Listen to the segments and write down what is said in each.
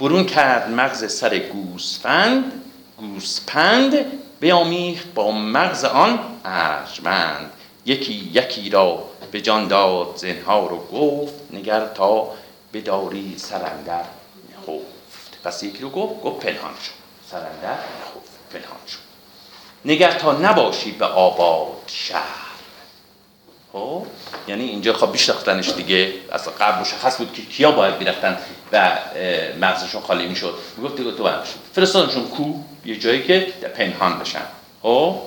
برون کرد مغز سر گوسفند گوسپند بیامیخت با مغز آن ارجمند. یکی یکی را به جان داد زنها رو گفت نگر تا بداری سرندر نخفت. پس یکی رو گفت گفت پنهان شد سرندر نخفت پنهان شد نگر تا نباشی به آباد شهر. خب یعنی اینجا خب بیشتاختنش دیگه از قبل مشخص بود که کیا باید می‌رفتن و مغزشون خالی می‌شد. می‌گفت دیگه تو باید فرستادنشون کو؟ یه جایی که پنهان بشن. خب؟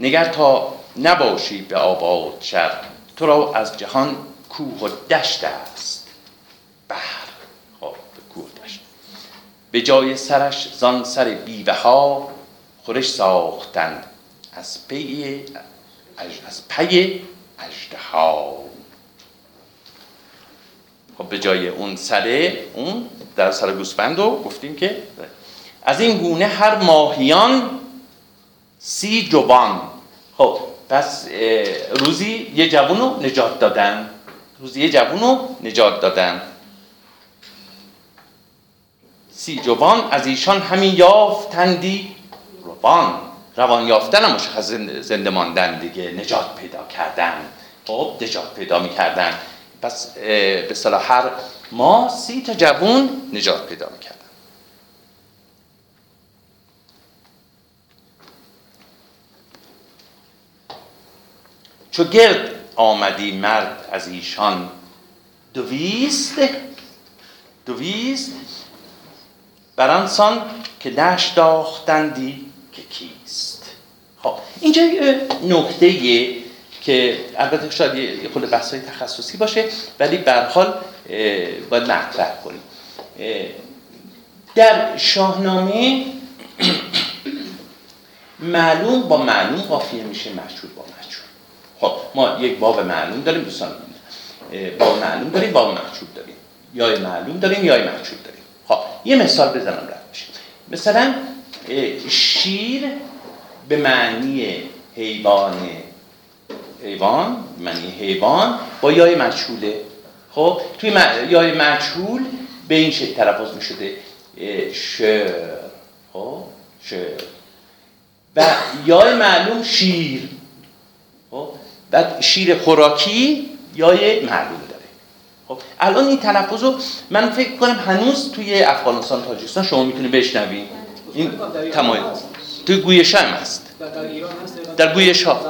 نگر تا نباشی به آباد شهر تو را از جهان کوه و دشت است. بحر. خب کوه دشت. به جای سرش زان سر بیوه ها خورش ساختند. از پی از پی ها خب به جای اون سره اون در سر گوسفند گفتیم که از این گونه هر ماهیان سی جوان. خب پس روزی یه جوون رو نجات دادن. روزی یه جوون رو نجات دادن. سی جوان از ایشان همین یافتندی. روان روان یافتن هم مشخص زنده ماندن دیگه نجات پیدا کردن. خب نجات پیدا می‌کردن. پس به صلاح هر ما سی تا جوون نجات پیدا می‌کردن. چو گرد آمدی مرد از ایشان دویست دویست برانسان که نشداختندی که کیست. خب اینجا نکته که البته شاید یه خود بحث تخصصی باشه ولی به حال باید مطرح کنیم. در شاهنامه معلوم با معلوم قافیه میشه مشهور با مشهور خب ما یک باب معلوم داریم دوستان باب معلوم داریم باب مشهور داریم. یا معلوم داریم یا مشهور داریم. خب یه مثال بزنم رد بشه مثلا شیر به معنی حیوان حیوان معنی حیوان با یای مجهوله خب توی یای مجهول به این شکل تلفظ می شده شر. خب شر. و یای معلوم شیر. خب بعد شیر خوراکی یای معلوم داره. خب الان این تلفظ من فکر کنم هنوز توی افغانستان تاجیکستان شما می‌تونید بشنوید این تمایل. توی گویش هم هست. در گویش ها.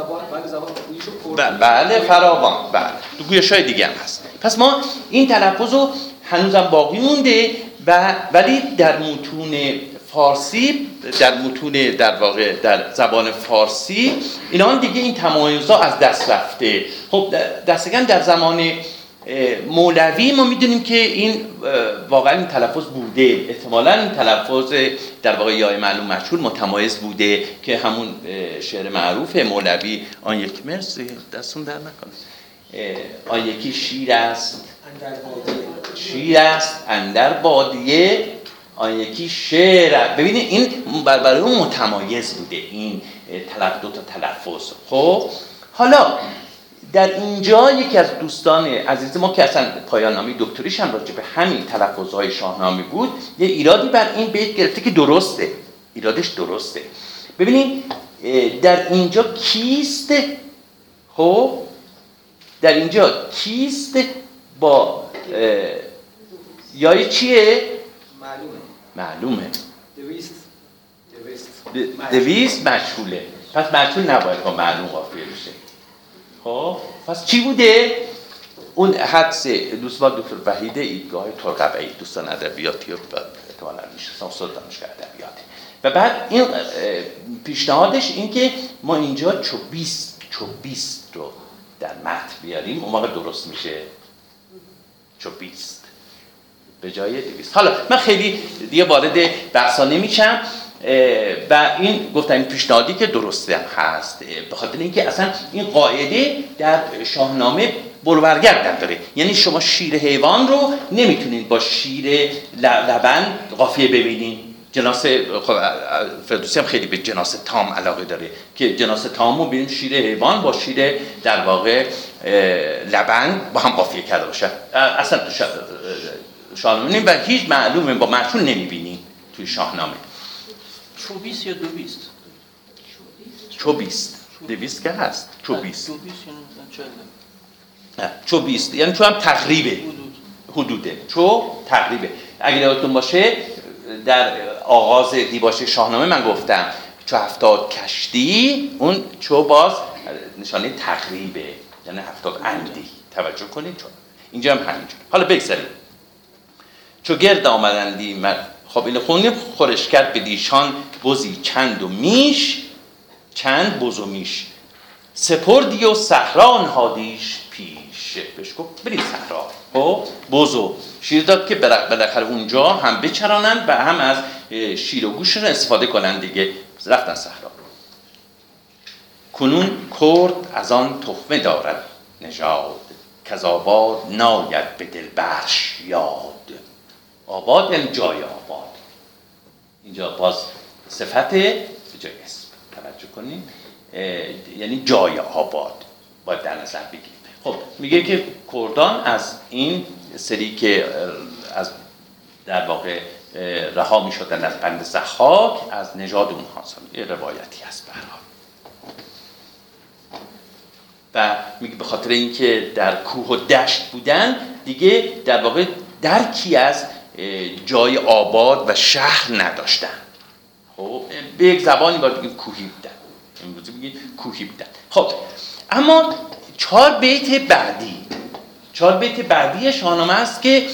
بله فراوان. بله. تو گویش های دیگه هم هست. پس ما این تلفظ رو هنوزم باقی مونده و ولی در متون فارسی در متون در واقع در زبان فارسی اینا دیگه این تمایزها از دست رفته. خب دستگان در زمان مولوی ما می‌دونیم که این واقعا این تلفظ بوده. احتمالا تلفظ در واقع یای معلوم مشهور متمایز بوده که همون شعر معروف مولوی. آن یک مرسی دستون در نکنه. آن یکی شیر است. شیر است اندر بادیه. آن یکی شعر ببینید این برای اون متمایز بوده این تلفظ دو تا تلفظ. خب حالا در اینجا یکی از دوستان عزیز ما که اصلا پایان نامی دکتریش هم راجع به همین تلفظهای شاهنامه بود یه ایرادی بر این بیت گرفته که درسته. ایرادش درسته. ببینید در اینجا کیست؟ خب در اینجا کیست با یای چیه؟ معلومه. معلومه. دویست. دویست. دویست مشهوله. پس مشهول نباید با معلوم قافیه بشه. خب پس چی بوده؟ اون حدس دوستان دکتر وحید ایدگاه ترقبعی دوستان ادبیاتی و احتمالاً می‌شناسن استاد دانشگاه ادبیاتی و بعد این پیشنهادش این که ما اینجا چوبیست چوبیست رو در متن بیاریم. اون موقع درست میشه. چوبیست. به جای دویست. حالا من خیلی دیگه وارد بحثا نمیشم. و این گفتم این پیشنهادی که درسته هست به خاطر اینکه اصلا این قاعده در شاهنامه برورگرد داره یعنی شما شیر حیوان رو نمی‌تونید با شیر لبن قافیه ببینید. جناس خب فردوسی هم خیلی به جناس تام علاقه داره که جناس تام رو بین شیر حیوان با شیر در واقع لبن با هم قافیه کرده باشه. اصلا تو شاهنامه و هیچ معلومه با معشول نمی‌بینی توی شاهنامه. چوبیست یا دوبیست چوبیست دویست که هست. چوبیست یعنی چوبیست. یعنی چون هم تقریبه. حدوده. چو تقریبه. اگر یادتون باشه در آغاز دیباچه شاهنامه من گفتم چو هفتاد کشتی اون چو باز نشانه تقریبه. یعنی هفتاد اندی. توجه کنید چون. اینجا هم همینجور. حالا بگذاریم. چو گرد آمدندی من خب خونیم خورش کرد به دیشان بزی چند و میش چند بز و میش. سپردی و صحرا نهادیش پیش. بهش گفت برید صحرا. خب بزو شیر داد که بالاخره اونجا هم بچرانند و هم از شیر و گوش رو استفاده کنند دیگه. رفتن صحرا. کنون کرد از آن تخمه دارد نژاد. کذاباد ناید به دل برش یاد. آباد یعنی جای آباد. اینجا باز صفت جای اسم. توجه کنیم یعنی جای آباد. باید در نظر بگیریم خب میگه که کردان از این سری که از در واقع رها می شدن از بند زخاک از نژاد اونها یه روایتی هست برها و میگه به خاطر اینکه در کوه و دشت بودن دیگه در واقع درکی از جای آباد و شهر نداشتن. خب به یک زبانی باید بگیم کوهی بودن. امروزی بگیم کوهی بودن. خب اما چهار بیت بعدی چهار بیت بعدی شاهنامه است که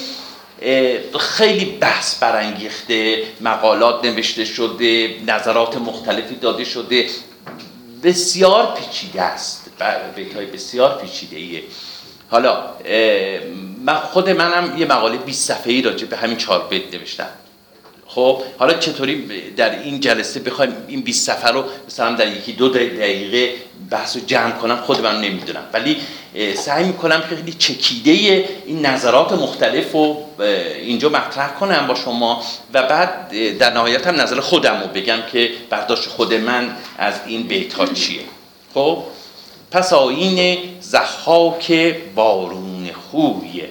خیلی بحث برانگیخته مقالات نوشته شده نظرات مختلفی داده شده. بسیار پیچیده است. بیت های بسیار پیچیده ایه حالا من خود منم یه مقاله 20 صفحه‌ای راجع به همین چهار بیت نوشتم. خب حالا چطوری در این جلسه بخوایم این 20 صفحه رو مثلا در یکی دو دقیقه بحث رو جمع کنم خود من نمی‌دونم. ولی سعی می‌کنم خیلی چکیده این نظرات مختلف رو اینجا مطرح کنم با شما و بعد در نهایت هم نظر خودم رو بگم که برداشت خود من از این بیت ها چیه. خب پس آین زخاک بارون. خویه.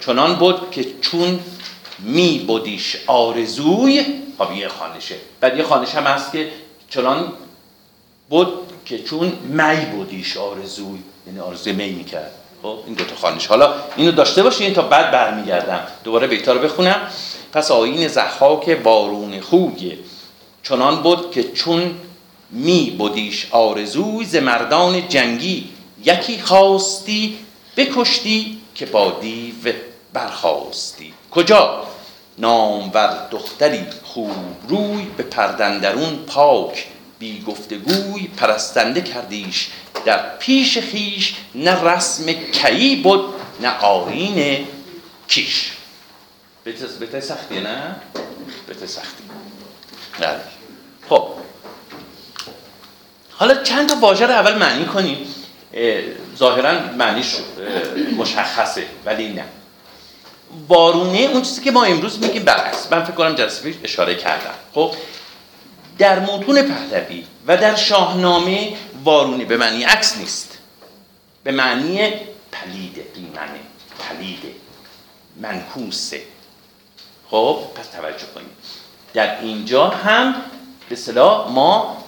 چنان بود که چون می بودیش آرزوی خب یه خانشه. بعد یه خانش هم هست که چنان بود که چون می بودیش آرزوی یعنی آرزوی می می‌کرد. خب این دوتا خانش. حالا اینو داشته باشین تا بعد برمیگردم. دوباره بیتا بخونم. پس آین زخاک بارون خویه. چنان بود که چون می بودیش آرزوی ز مردان جنگی یکی خواستی بکشتی که با دیو برخواستی کجا؟ نامور دختری خوب روی به پردندرون پاک بی گفتگوی پرستنده کردیش. در پیش خیش نه رسم کی بود نه آین کیش. بهتر سختی نه؟ بهتر سختی. نه خب. حالا چند تا واژه رو اول معنی کنیم. ظاهرا معنیش مشخصه ولی نه. وارونه اون چیزی که ما امروز میگیم برعکس. من فکر کنم جلسه اشاره کردم. خب در متون پهلوی و در شاهنامه وارونه به معنی عکس نیست. به معنی پلیده بیمنه پلیده منحوسه خب پس توجه کنید. در اینجا هم به صلاح ما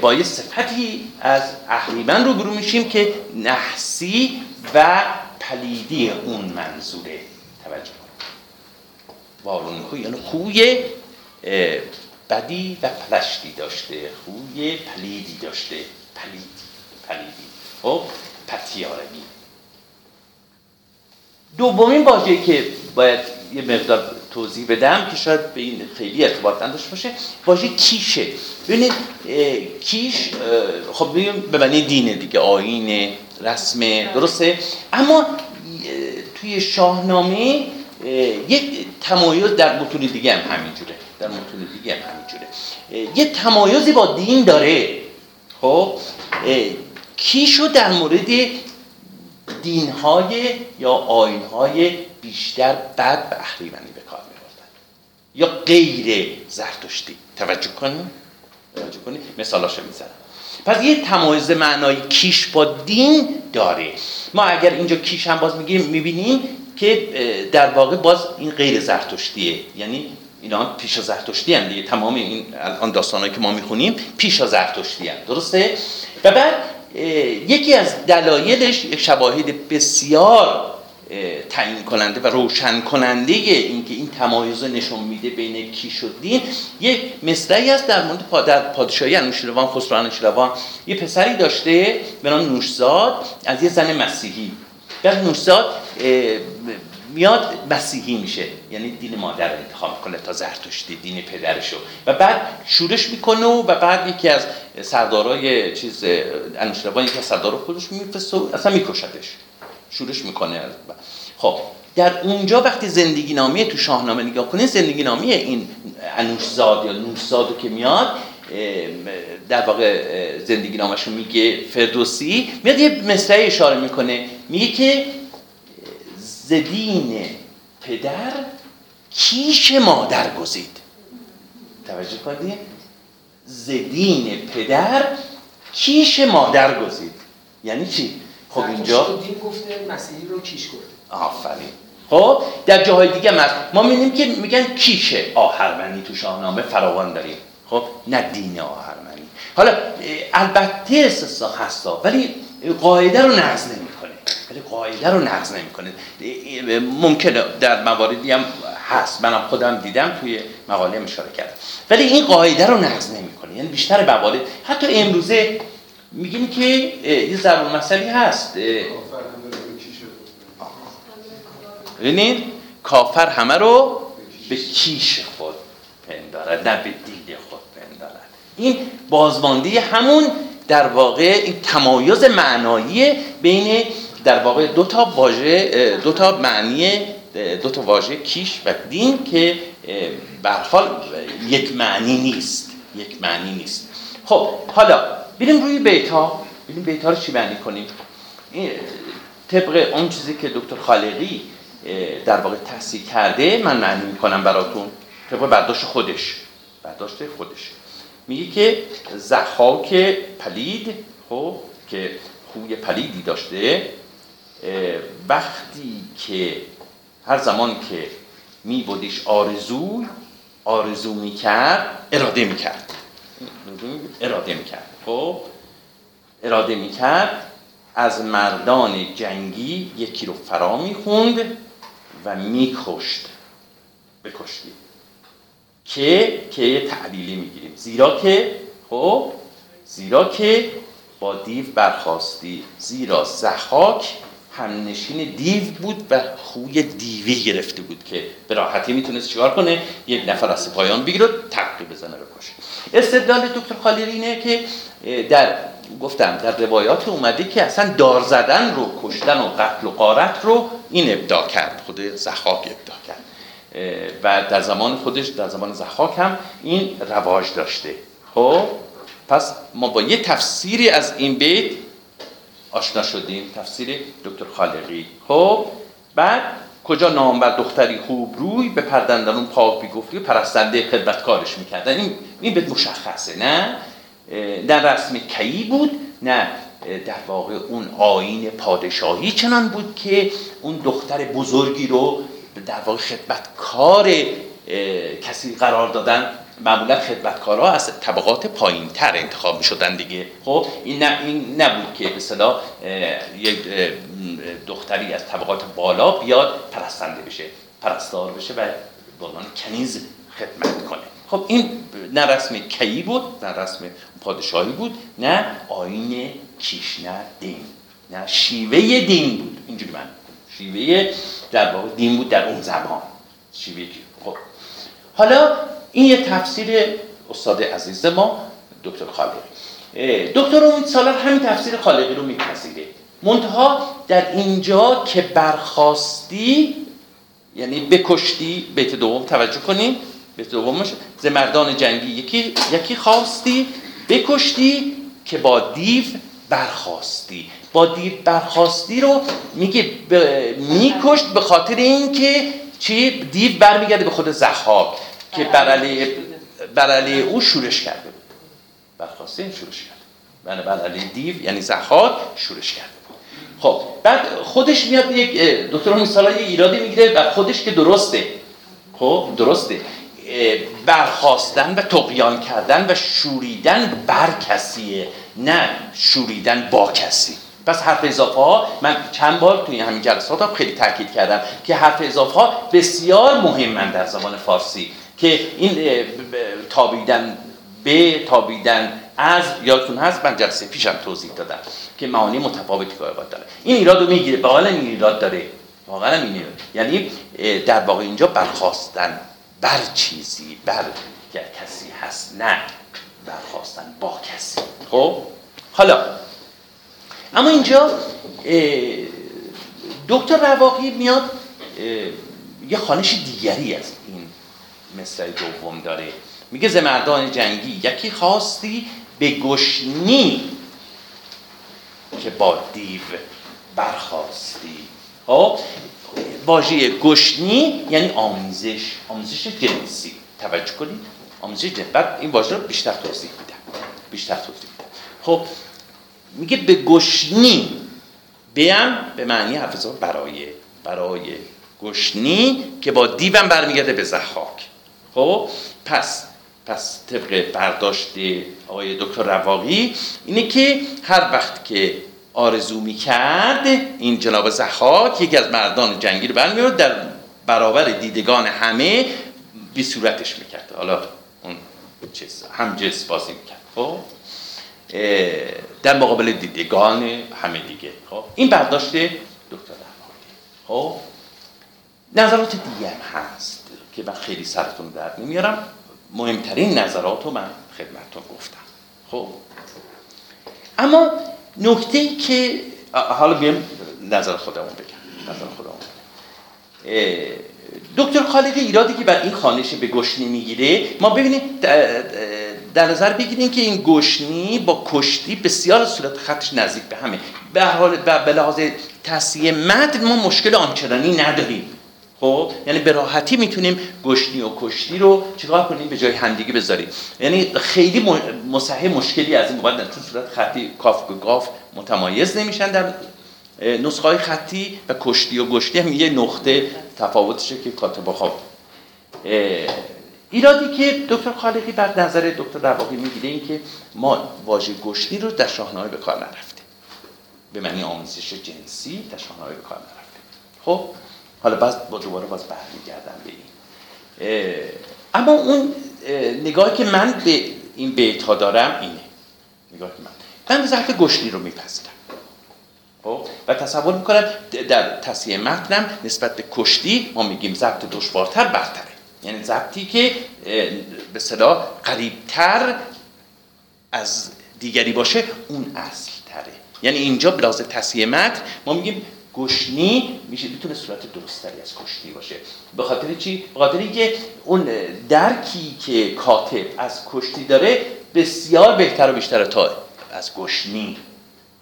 با یه صفتی از اهریمن رو برو میشیم که نحسی و پلیدی اون منظوره. توجه وارون خوی یعنی خوی بدی و پلشتی داشته. خوی پلیدی داشته. پلیدی پلیدی. خب پتیارگی. دومین واژه‌ای که باید یه مقدار توضیح بدم که شاید به این خیلی ارتباط نداشته باشه. واژه کیشه. ببینید کیش خب به معنی دینه دیگه آین رسم درسته؟ اما توی شاهنامه یک تمایز در متون دیگه هم همینجوره. در متون دیگه هم همینجوره. یه تمایزی با دین داره. خب کیشو در مورد دینهای یا آینهای بیشتر بد و اهریمنی به کار میبردن. یا غیر زرتشتی. توجه کنید توجه کنید مثالاشو می‌زنم. پس یه تمایز معنای کیش با دین داره. ما اگر اینجا کیش هم باز میگیم می‌بینیم که در واقع باز این غیر زرتشتیه. یعنی اینا پیش زرتشتی هم دیگه. تمام این الان داستانهایی که ما می‌خونیم پیش زرتشتی هم. درسته؟ و بعد یکی از دلایلش یک شواهد بسیار تعیین کننده و روشن کننده اینکه این تمایز نشون میده بین کیش و دین. یک مصرعی است در مورد پادر پادشاهی انوشیروان خسرو انوشیروان. یه پسری داشته به نام نوشزاد از یه زن مسیحی. در نوشزاد میاد مسیحی میشه. یعنی دین مادر رو انتخاب می‌کنه تا زرتشتی دین پدرشو. و بعد شورش می‌کنه و بعد یکی از سردارای چیز انوشیروان یکی از سردارا خودش میفرسته اصلا میکشتش. شورش می‌کنه. خب در اونجا وقتی زندگی نامیه تو شاهنامه نگاه کنه زندگی نامیه این انوشزاد یا نوشزادو که میاد در واقع زندگی نامش میگه فردوسی میاد یه مصرعی اشاره می‌کنه. میگه که زدین پدر کیش مادر گزید. توجه کنید زدین پدر کیش مادر گزید. یعنی چی؟ خب اینجا؟ دین گفته مسیحی رو کیش گفته آفرین. خب در جاهای دیگه هم ما می‌بینیم که میگن کیش آهرمنی تو شاهنامه فراوان داریم. خب نه دین آهرمنی. حالا البته استثنا هستا ولی قاعده رو نقض نمی‌کنه. ولی قاعده رو نقض نمی‌کنه. ممکنه در مواردی هم هست. منم خودم دیدم توی مقاله اشاره کردم. ولی این قاعده رو نقض نمی‌کنه. یعنی بیشتر موارد. حتی امروزه میگیم که یه ضرور مسئله هست ببینید کافر همه رو به کیش خود پندارد نه به دید خود پندارد. این بازمانده همون در واقع این تمایز معنایی بین در واقع دو تا واژه دو تا معنی دو تا واژه کیش و دین که به حال یک معنی نیست یک معنی نیست. خب حالا بریم روی بیتا بریم بیتا رو چی معنی کنیم؟ طبق اون چیزی که دکتر خالقی در واقع تحصیل کرده من معنی می‌کنم براتون. طبق برداشت خودش. برداشت خودش. میگه که زخاک پلید خب که خوی پلیدی داشته وقتی که هر زمان که می بودیش آرزو آرزو می‌کرد اراده می‌کرد. اراده می‌کرد. خب اراده می‌کرد از مردان جنگی یکی رو فرا می‌خوند و میکشت. بکشتی. که که تعلیلی می‌گیریم. زیرا که خب زیرا که با دیو برخواستی. زیرا زخاک همنشین دیو بود و خوی دیوی گرفته بود که به راحتی می‌تونست چیکار کنه؟ یک نفر از سپاهیان بگیره و تقی بزنه بکشه استدلال دکتر خالیری اینه که در گفتم در روایات اومده که اصلا دار زدن رو کشتن و قتل و قارت رو این ابدا کرد خود زخاک ابدا کرد. و در زمان خودش در زمان زخاک هم این رواج داشته. خب پس ما با یه تفسیری از این بیت آشنا شدیم. تفسیر دکتر خالقی. خب بعد کجا نامبر دختری خوب روی به پردندانون پاک بیگفتی و پرستنده خدمتکارش می‌کردن؟ این این به مشخصه نه؟ نه رسم کی بود؟ نه در واقع اون آین پادشاهی چنان بود که اون دختر بزرگی رو در واقع خدمتکار کسی قرار دادن معمولا خدمتکارها از طبقات پایین تر انتخاب شدن دیگه. خب این, نه این نبود که به صدا یک دختری از طبقات بالا بیاد پرستنده بشه پرستار بشه و به عنوان کنیز خدمت کنه. خب این نه رسم کی بود نه رسم پادشاهی بود نه آین کیش نه دین نه شیوه دین بود. اینجوری من شیوه در واقع دین بود در اون زبان شیوه خب. حالا این یه تفسیر استاد عزیز ما دکتر خالقی. دکتر امید سالار همین تفسیر خالقی رو میپذیره. منتها در اینجا که برخواستی یعنی بکشتی بیت دوم توجه کنیم بیت دومش زمردان جنگی یکی یکی خواستی بکشتی که با دیو برخواستی. با دیو برخواستی رو میگه ب... میکشت به خاطر اینکه چی؟ دیو برمیگرده به خود زخاک که بر علیه او شورش کرده بود. برخواسته این شورش کرده بله بر دیو یعنی زحاک شورش کرده بود. خب بعد خودش میاد یک دکتر مثلا یه ایرادی می‌گیره و خودش که درسته. خب درسته. برخواستن و تقیان کردن و شوریدن بر کسیه نه شوریدن با کسی. پس حرف اضافه ها من چند بار توی همین جلسات هم خیلی تاکید کردم که حرف اضافه ها بسیار مهمن در زبان فارسی. که این تابیدن به تابیدن از یادتون هست؟ من جلسه پیشم توضیح دادم که معانی متفاوتی گاهی داره. این ایراد رو می‌گیره. واقعا این ایراد داره. واقعا این ایراد. یعنی در واقع اینجا برخواستن بر چیزی بر کسی هست نه برخواستن با کسی. خب؟ حالا اما اینجا دکتر رواقی میاد یه خانش دیگری از این مصرع دوم داره. میگه ز مردان جنگی یکی خواستی به گشنی که با دیو برخواستی. خب؟ واژه گشنی یعنی آمیزش آمیزش جنسی. توجه کنید. آمیزش جنسی بعد این واژه رو بیشتر توضیح میدم. بیشتر توضیح میدم. خب میگه به گشنی. بیم به معنی حافظه برای برای گشنی که با دیوم برمیگرده به زحاک. خب پس پس طبق برداشت آقای دکتر رواقی اینه که هر وقت که آرزو می‌کرد این جناب زحاک یکی از مردان جنگی رو برمیاد در برابر دیدگان همه بی صورتش می‌کرد. حالا اون چیز هم جنس بازی می‌کرد. خب در مقابل دیدگان همه دیگه. خب این برداشت دکتر رحمانی خب نظرات دیگه هم هست. که من خیلی سرتون درد نمیارم. مهمترین نظرات رو من خدمتتون گفتم. خب. اما نکته ای که حالا بیام نظر خودمون بگم. نظر خودمون دکتر خالقی ایرادی که بر این خانش به گشنی می‌گیره ما ببینید در- نظر بگیریم که این گشنی با کشتی بسیار صورت خطش نزدیک به همه. به حال به لحاظ تصحیح متن ما مشکل آنچنانی نداریم. خب؟ یعنی به راحتی می‌تونیم گشنی و کشتی رو چیکار کنیم؟ به جای همدیگه بذاریم. یعنی خیلی مصحح مشکلی از این بابت چون صورت خطی کاف گاف متمایز نمیشن. در نسخه های خطی و کشتی و گشتی هم یه نقطه تفاوتشه که کاتبا خواب ایرادی که دکتر خالقی بر نظر دکتر رواقی می‌گیره این که ما واژه گشتی رو در شاهنامه به کار نرفته به معنی آموزش جنسی در شاهنامه به کار نرفته خب؟ حالا باز با دوباره باز برمیگردم به این. اما اون اه، نگاهی که من به این بیت ها دارم اینه. نگاه که من. من ظرف گشنی رو میپذیرم. خب؟ و تصور می‌کنم در تصحیح متنم نسبت به کشتی ما میگیم ضبط دشوارتر برتره. یعنی ضبطی که به صدا قریبتر از دیگری باشه اون اصل تره یعنی اینجا بلاز تصحیح متن ما میگیم گشنی میشه می‌تونه صورت درستری از کشتی باشه. به خاطر چی؟ به خاطر اینکه اون درکی که کاتب از کشتی داره بسیار بهتر و بیشتر تا از گشنی.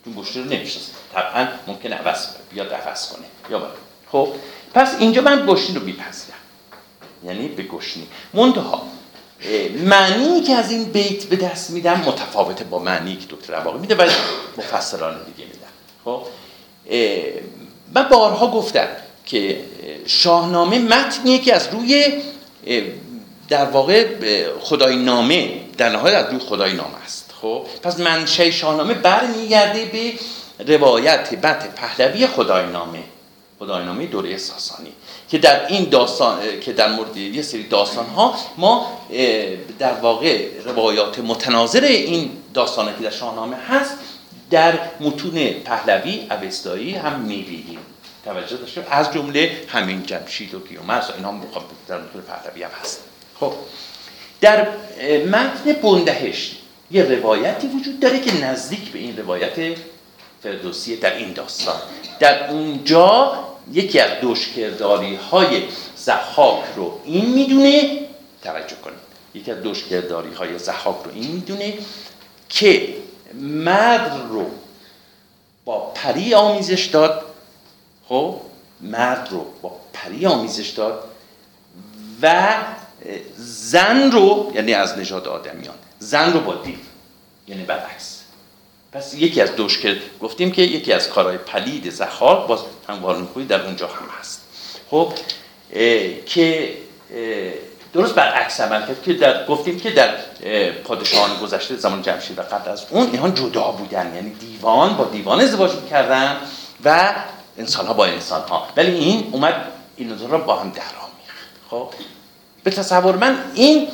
چون گشنی رو نمی‌شناسه. طبعا ممکن عوض کنه. بیاد عوض کنه. یا باید. خب پس اینجا من گشنی رو میپذیرم. یعنی به گشنی. منتها معنی که از این بیت به دست میدم متفاوته با معنی که دکتر رواقی میده و مفسران دیگه میدم. خب من بارها گفتم که اه، شاهنامه متنیه که از روی در واقع خدای نامه در نهایت از روی خدای نامه است. خب؟ پس منشه شاهنامه برمیگرده به روایت متن پهلوی خدای نامه خداینامه دوره ساسانی که در این داستان که در مورد یه سری داستان ها ما در واقع روایات متناظر این داستان که در شاهنامه هست در متون پهلوی اوستایی هم می‌بینیم. توجه داشته از جمله همین جمشید و کیومرث اینا هم در متون پهلوی هم هست. خب. در متن بندهشت یه روایتی وجود داره که نزدیک به این روایت فردوسی در این داستان. در اونجا یکی از دوشکرداری های زحاک رو این می‌دونه. توجه کنید. یکی از دوشکرداری های زحاک رو این می‌دونه که مرد رو با پری آمیزش داد. خب مرد رو با پری آمیزش داد و زن رو یعنی از نژاد آدمیان زن رو با دیو یعنی برعکس. پس یکی از دوش که گفتیم که یکی از کارهای پلید زخار باز هم در اونجا هم هست. خب که درست برعکس عمل کرد که در گفتیم که در پادشاهان گذشته زمان جمشید و قبل از اون اینها جدا بودن یعنی دیوان با دیوان ازدواج می‌کردن و انسان ها با انسان ها ولی این اومد این رو با هم درآمیخت. خب؟ به تصور من این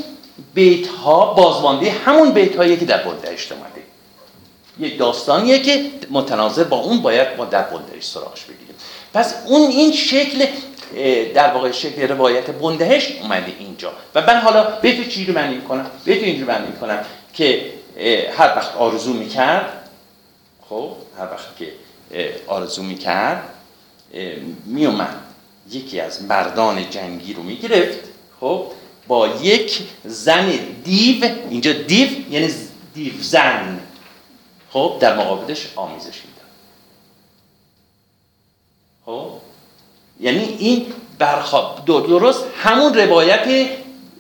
بیت ها بازمانده همون بیت هایی که در بلدهشت اومده. یک داستانیه که متناظر با اون باید ما در بلدهشت سراغش بگیریم. پس اون این شکل در واقع شکل روایت بندهش اومده اینجا. و من حالا بیت چی رو معنی کنم بیت اینجور معنی کنم که هر وقت آرزو می‌کرد خب هر وقت که آرزو می‌کرد میومد یکی از مردان جنگی رو می‌گرفت خب با یک زن دیو. اینجا دیو یعنی دیو زن. خب در مقابلش آمیزش میدن خب یعنی این برخواب. درست همون روایت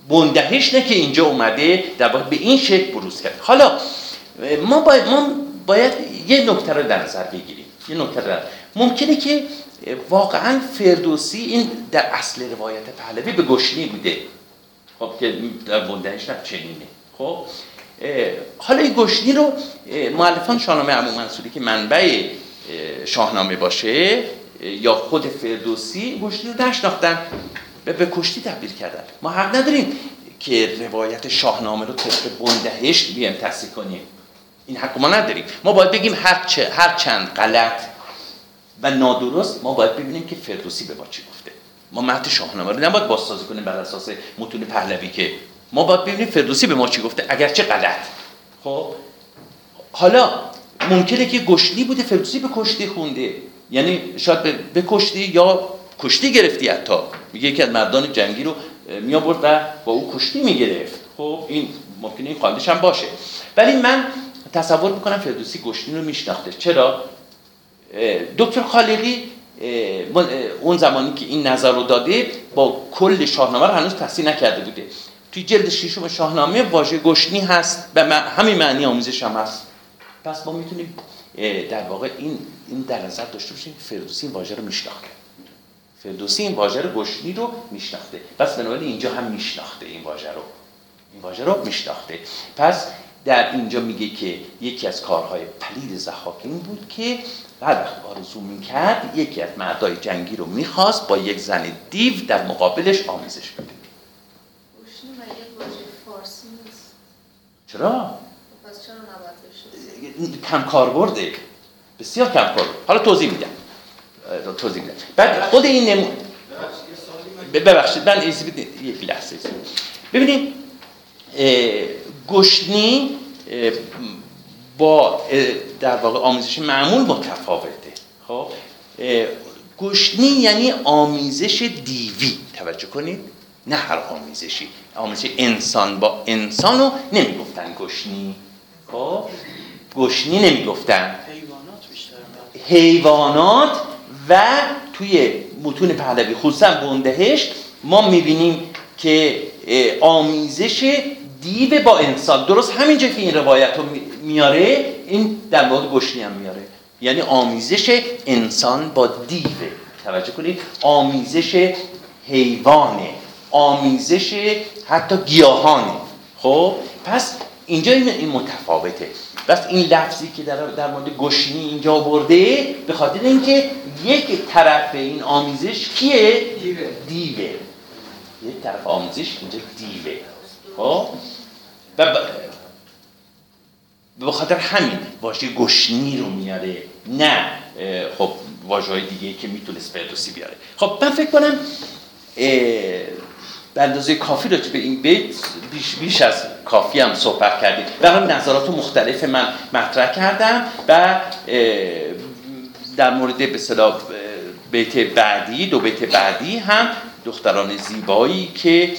بندهشنه که اینجا اومده در به این شکل بروز کرد. حالا ما باید, ما باید یه نکته رو در نظر بگیریم. یه نکته رو. ممکنه که واقعا فردوسی این در اصل روایت پهلوی به گشنی بوده. خب که در بندهش نه چنینه. خب حالا این گشنی رو معلفان شاهنامه عمو منصوری که منبع شاهنامه باشه یا خود فردوسی گشتی رو نشناختن به کشتی تبدیل کردن. ما حق نداریم که روایت شاهنامه رو طبق بندهشت بیایم تصحیح کنیم. این حق ما نداریم. ما باید بگیم هر, چه، هر چند غلط و نادرست ما باید ببینیم که فردوسی به ما چی گفته. ما متن شاهنامه رو نباید بازسازی کنیم بر اساس متون پهلوی که ما باید ببینیم فردوسی به ما چی گفته اگرچه غلط. خب حالا ممکنه که گشتی بوده فردوسی به کشتی خونده. یعنی شاید به کشتی یا کشتی گرفتی حتی. میگه یکی از مردان جنگی رو می آورد و با او کشتی می‌گرفت. خب این ممکنه این قاعدش هم باشه. ولی من تصور می‌کنم فردوسی گشتی رو میشناخته. چرا؟ دکتر خالقی اون زمانی که این نظر رو داده با کل شاهنامه رو هنوز تصحیح نکرده بوده. توی جلد ششم شاهنامه واژه گشنی هست و همین معنی آموزش هم هست. پس ما می‌تونیم در واقع این این در نظر داشته باشیم فردوسی این واژه رو میشناخته. فردوسی این واژه رو گشنی رو میشناخته. پس بنابراین اینجا هم میشناخته این واژه رو. این واژه رو میشناخته. پس در اینجا میگه که یکی از کارهای پلید زحاک بود که هر وقت آرزو می‌کرد یکی از مردای جنگی رو می‌خواست با یک زن دیو در مقابلش آمیزش بده. چرا؟ پس چرا نباید کم کار برده بسیار کم کار. حالا توضیح میدم. توضیح میدم. بعد خود این نمو ببخشید من یک لحظه. ببینید گشنی با در واقع آمیزش معمول متفاوته. خب؟ گشنی یعنی آمیزش دیوی. توجه کنید. نه هر آمیزشی. آمیزش انسان با انسان رو نمی‌گفتن گشنی. خب؟ گشنی نمی‌گفتن. حیوانات و توی متون پهلوی خصوصا بندهشت ما می‌بینیم که آمیزش دیو با انسان. درست همینجا که این روایت رو میاره این در مورد گشنی هم میاره. یعنی آمیزش انسان با دیو. توجه کنید آمیزش حیوانه آمیزش حتی گیاهانه خب پس اینجا این متفاوته. بس این لفظی که در, در مورد گشنی اینجا برده به خاطر اینکه یک طرف این آمیزش کیه؟ دیوه. دیوه. یک طرف آمیزش اینجا دیوه. خب؟ و به خاطر همین واژه گشنی رو میاره. نه خب واژه های دیگه که می‌تونست فردوسی بیاره. خب من فکر کنم به اندازه کافی رو به این بیت بیش, بیش از کافی هم صحبت کردیم. هم نظرات مختلف من مطرح کردم و در مورد به صلاح بیت بعدی دو بیت بعدی هم دختران زیبایی که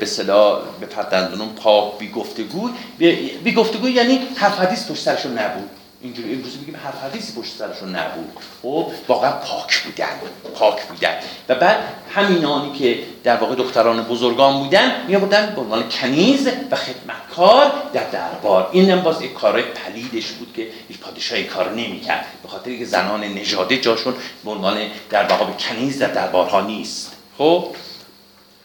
به صلاح به پردندونون پاک بی گفتگو بی گفتگو یعنی حرف حدیث پشت سرشون نبود. اینجوری امروز میگیم هر حدیثی پشت سرشون نبود خب واقعا پاک بودن پاک بودن. و بعد همینانی که در واقع دختران بزرگان بودن می بودن به عنوان کنیز و خدمتکار در دربار. این هم باز یک کارهای پلیدش بود که هیچ پادشاهی کار نمی‌کرد. به خاطر که زنان نژاده جاشون به عنوان در واقع کنیز در دربارها نیست. خب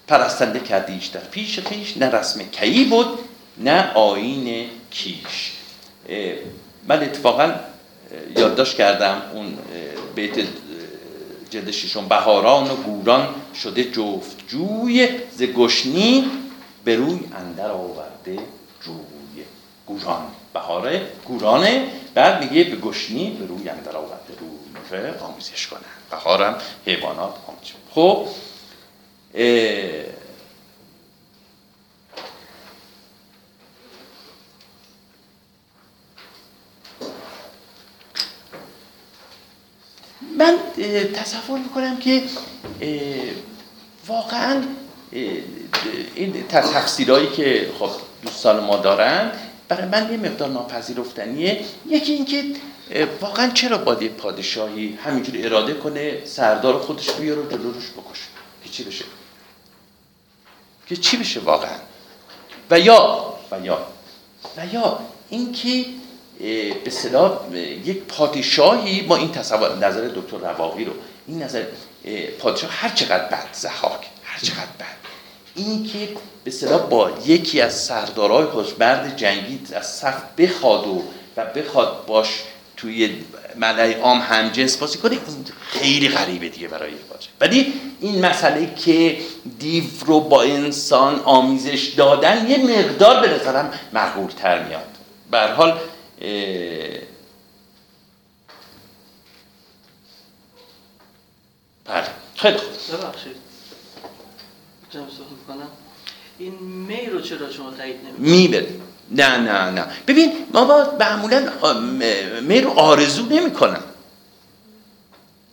پرستنده کردیش در پیش خیش نه رسم کی بود نه آین کیش. من اتفاقا یادداشت کردم اون بیت جلد ششم بهاران و گوران شده جفت جوی ز گشنی به روی اندر آورده جوی گوران. بهاره گورانه بعد میگه به گشنی به روی اندر آورده روی آموزش کنن بهارم حیوانات آموزش خب من تصور می‌کنم که واقعا این تفسیرهایی که خب دوستان ما دارن برای من یه مقدار ناپذیرفتنیه. یکی اینکه واقعا چرا باید پادشاهی همینجوری اراده کنه سردار خودش بیاره و جلو بکشه؟ که چی بشه؟ که چی بشه واقعا؟ و یا و یا و یا اینکه به صلاح یک پادشاهی ما این تصور نظر دکتر رواقی رو. این نظر پادشاه هر چقدر بد زحاک هر چقدر بد. این که به صلاح با یکی از سردارهای خوشبرد جنگی از صف بخواد و و بخواد باش توی ملعه عام هم جنس بازی کنه این خیلی غریبه دیگه برای باشه ولی این مسئله که دیو رو با انسان آمیزش دادن یه مقدار به نظرم معقول تر میاد. به حال بله. خیلی خوب. ببخشید. کنم. این می رو چرا شما تایید نمی‌کنید می نه نه نه. ببین ما با معمولا می رو آرزو نمی‌کنن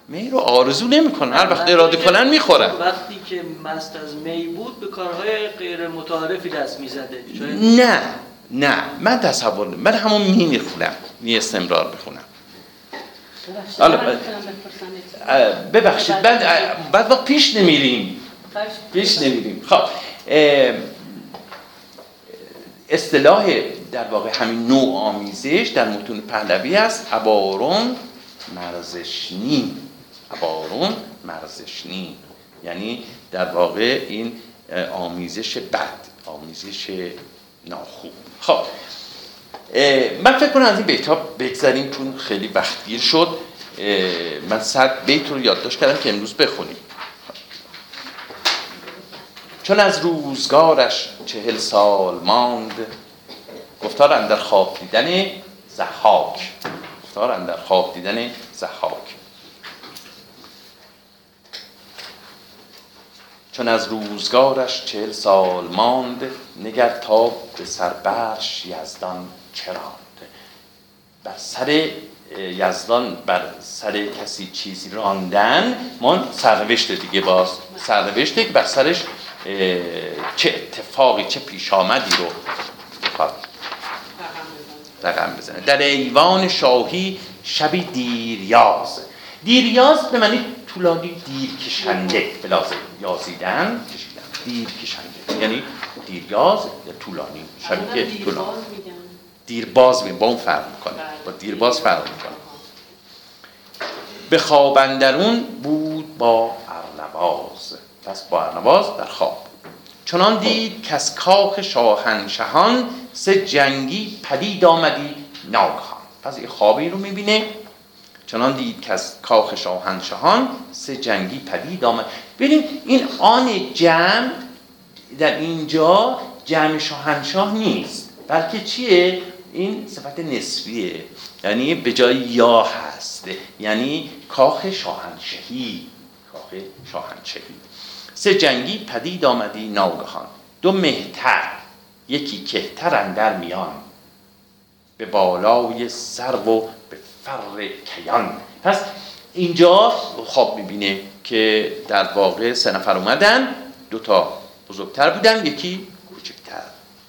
می رو آرزو نمی‌کنن هر وقت اراده کنن می‌خورن. وقتی که مست از می بود به کارهای غیر متعارفی دست می‌زده. نه. نه من تصور من همون می می‌خونم می استمرار بخونم ببخشید بعد بعد ما پیش نمیریم. پیش نمیریم. خب اصطلاح در واقع همین نوع آمیزش در متون پهلوی است. عبارون مرزشنی. عبارون مرزشنی. یعنی در واقع این آمیزش بد آمیزش ناخوب خب من فکر کنم از این بیت ها بگذاریم چون خیلی وقتگیر شد. من صد بیت رو یادداشت کردم که امروز بخونیم. چون از روزگارش چهل سال ماند گفتار اندر خواب دیدن زحاک. گفتار اندر خواب دیدن زحاک. چون از روزگارش چهل سال ماند نگر تا به سربرش یزدان چراند. بر سر یزدان بر سر کسی چیزی راندن ما سرنوشت دیگه باز. سرنوشته بر سرش چه اتفاقی چه پیش آمدی رو رقم بزنه. در ایوان شاهی شبی دیریاز. دیریاز به معنی طولانی دیر کشنده بلازه یازیدن. کشیدن دیر کشنده. یعنی دیریاز یا طولانی. شبی که طولانی دیر باز می با اون فرق می‌کنه. با دیر باز فرق می‌کنه. به خوابندرون بود با ارنواز. پس با ارنواز در خواب. چنان دید که از کاخ شاهنشهان سه جنگی پدید آمدی ناگهان. پس این خوابی رو می‌بینه. چنان دید که از کاخ شاهنشهان سه جنگی پدید آمد. ببین این آن جمع در اینجا جمع شاهنشاه نیست بلکه چیه؟ این صفت نسبیه یعنی به جای یا هست یعنی کاخ شاهنشهی کاخ شاهنشهی سه جنگی پدید آمدی ناگهان. دو مهتر یکی کهتر اندر میان. به بالای سر و فر کیان پس اینجا خواب می‌بینه که در واقع سه نفر اومدن. دو تا بزرگتر بودن یکی کوچکتر.